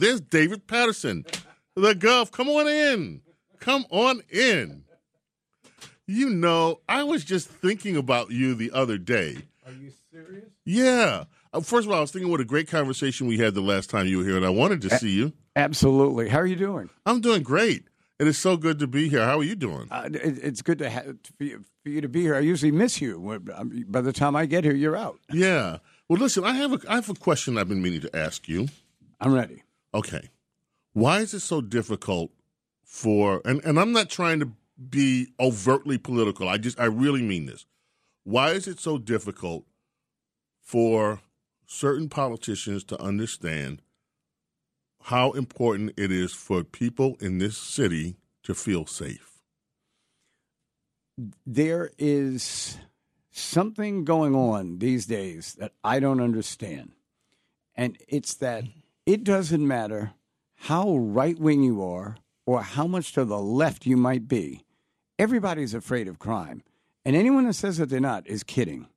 There's David Paterson, the Gov. Come on in. Come on in. You know, I was just thinking about you the other day. Are you serious? Yeah. Uh, First of all, I was thinking what a great conversation we had the last time you were here, and I wanted to see you. Absolutely. How are you doing? I'm doing great. It is so good to be here. How are you doing? Uh, it, it's good to have for you, for you to be here. I usually miss you. Um, By the time I get here, you're out. Yeah. Well, listen, I have a I have a question I've been meaning to ask you. I'm ready. Okay. Why is it so difficult for and, and I'm not trying to be overtly political. I just I really mean this. Why is it so difficult for certain politicians to understand how important it is for people in this city to feel safe? There is something going on these days that I don't understand. And it's that it doesn't matter how right wing you are or how much to the left you might be, everybody's afraid of crime. And anyone that says that they're not is kidding.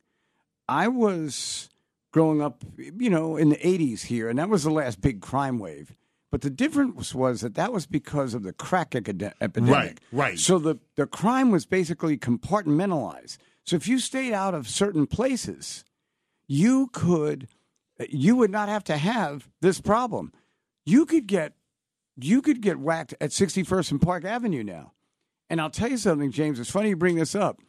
I was growing up, you know, in the 80s here, and that was the last big crime wave. But the difference was that that was because of the crack epidemic. Right, right. So the, the crime was basically compartmentalized. So if you stayed out of certain places, you could, you would not have to have this problem. You could get, you could get whacked at 61st and Park Avenue now. And I'll tell you something, James. It's funny you bring this up.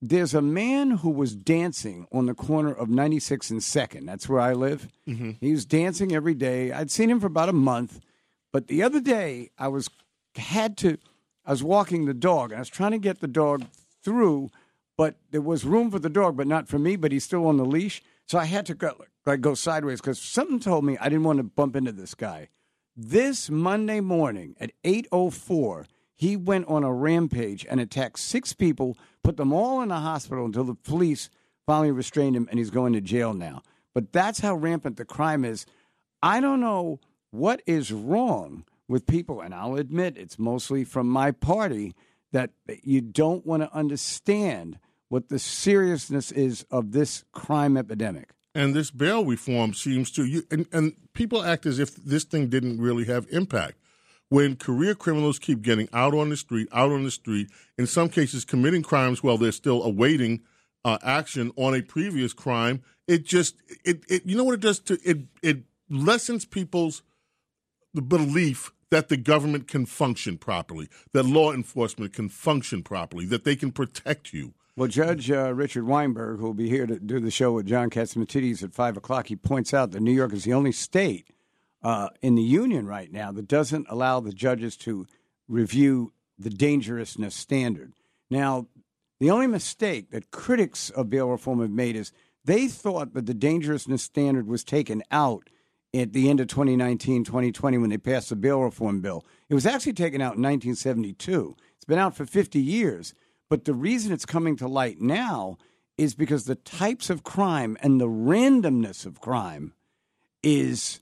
There's a man who was dancing on the corner of 96 and 2nd. That's where I live. Mm-hmm. He was dancing every day. I'd seen him for about a month, but the other day I was had to I was walking the dog and I was trying to get the dog through, but there was room for the dog, but not for me. But he's still on the leash, so I had to go like go sideways because something told me I didn't want to bump into this guy. This Monday morning at 8:04, he went on a rampage and attacked six people, put them all in the hospital until the police finally restrained him and he's going to jail now. But that's how rampant the crime is. I don't know what is wrong with people and I'll admit it's mostly from my party that you don't want to understand what the seriousness is of this crime epidemic. And this bail reform seems to you and, and people act as if this thing didn't really have impact. When career criminals keep getting out on the street, out on the street, in some cases committing crimes while they're still awaiting uh, action on a previous crime, it just it, it you know what it does to it it lessens people's belief that the government can function properly, that law enforcement can function properly, that they can protect you. Well, Judge uh, Richard Weinberg, who will be here to do the show with John Catsimatidis at 5 o'clock, he points out that New York is the only state uh, in the union right now that doesn't allow the judges to review the dangerousness standard. Now, the only mistake that critics of bail reform have made is they thought that the dangerousness standard was taken out at the end of 2019, 2020 when they passed the bail reform bill. It was actually taken out in 1972. It's been out for 50 years. But the reason it's coming to light now is because the types of crime and the randomness of crime is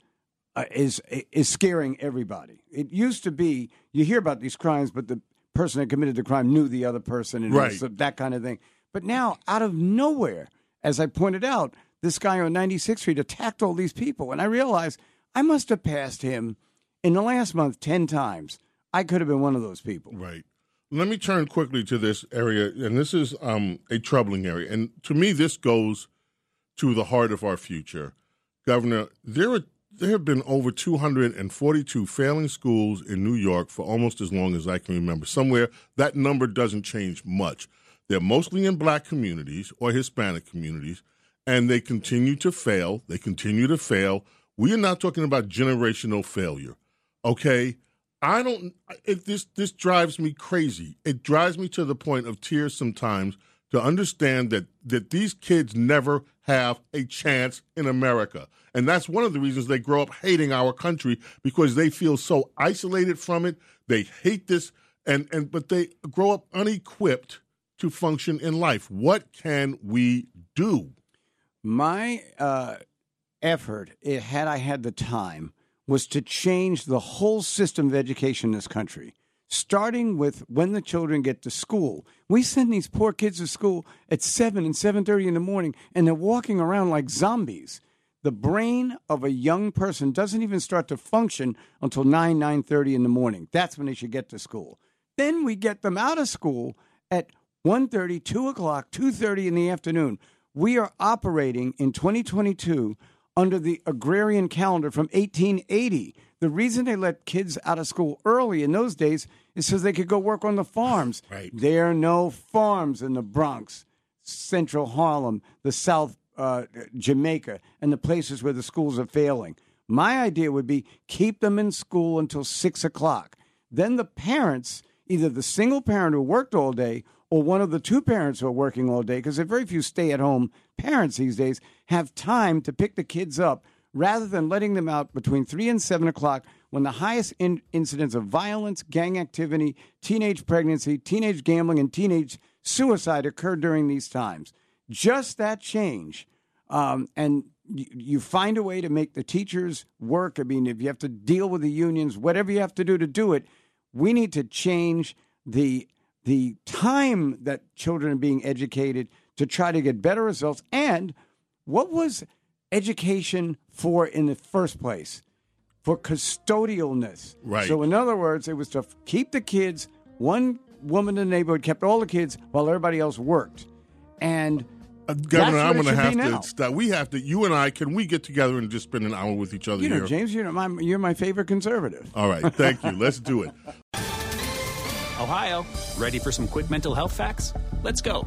uh, is is scaring everybody. It used to be you hear about these crimes, but the person that committed the crime knew the other person, and Right. that kind of thing. But now, out of nowhere, as I pointed out, this guy on 96th Street attacked all these people, and I realized I must have passed him in the last month ten times. I could have been one of those people. Right. Let me turn quickly to this area, and this is um, a troubling area. And to me, this goes to the heart of our future. Governor, there are there have been over 242 failing schools in New York for almost as long as I can remember. Somewhere that number doesn't change much. They're mostly in black communities or Hispanic communities, and they continue to fail. They continue to fail. We are not talking about generational failure. Okay? I don't. It, this this drives me crazy. It drives me to the point of tears sometimes to understand that that these kids never have a chance in America, and that's one of the reasons they grow up hating our country because they feel so isolated from it. They hate this, and and but they grow up unequipped to function in life. What can we do? My uh, effort, it, had I had the time, was to change the whole system of education in this country, starting with when the children get to school. We send these poor kids to school at seven and seven thirty in the morning, and they're walking around like zombies. the brain of a young person doesn't even start to function until 9 9.30 in the morning that's when they should get to school then we get them out of school at 1.30 2 o'clock 2.30 in the afternoon we are operating in 2022 under the agrarian calendar from 1880 the reason they let kids out of school early in those days is so they could go work on the farms Right. there are no farms in the bronx central harlem the south uh, Jamaica and the places where the schools are failing. My idea would be keep them in school until six o'clock. Then the parents, either the single parent who worked all day or one of the two parents who are working all day, because there are very few stay at home parents these days, have time to pick the kids up rather than letting them out between three and seven o'clock when the highest in- incidence of violence, gang activity, teenage pregnancy, teenage gambling, and teenage suicide occur during these times just that change, um, and you find a way to make the teachers work. I mean, if you have to deal with the unions, whatever you have to do to do it, we need to change the the time that children are being educated to try to get better results. And what was education for in the first place? For custodialness. Right. So, in other words, it was to keep the kids. One woman in the neighborhood kept all the kids while everybody else worked. And Uh, Governor, That's I'm going to have to stop. We have to. You and I, can we get together and just spend an hour with each other you know, here? James, you're my you're my favorite conservative. All right, thank you. Let's do it. Ohio, ready for some quick mental health facts? Let's go.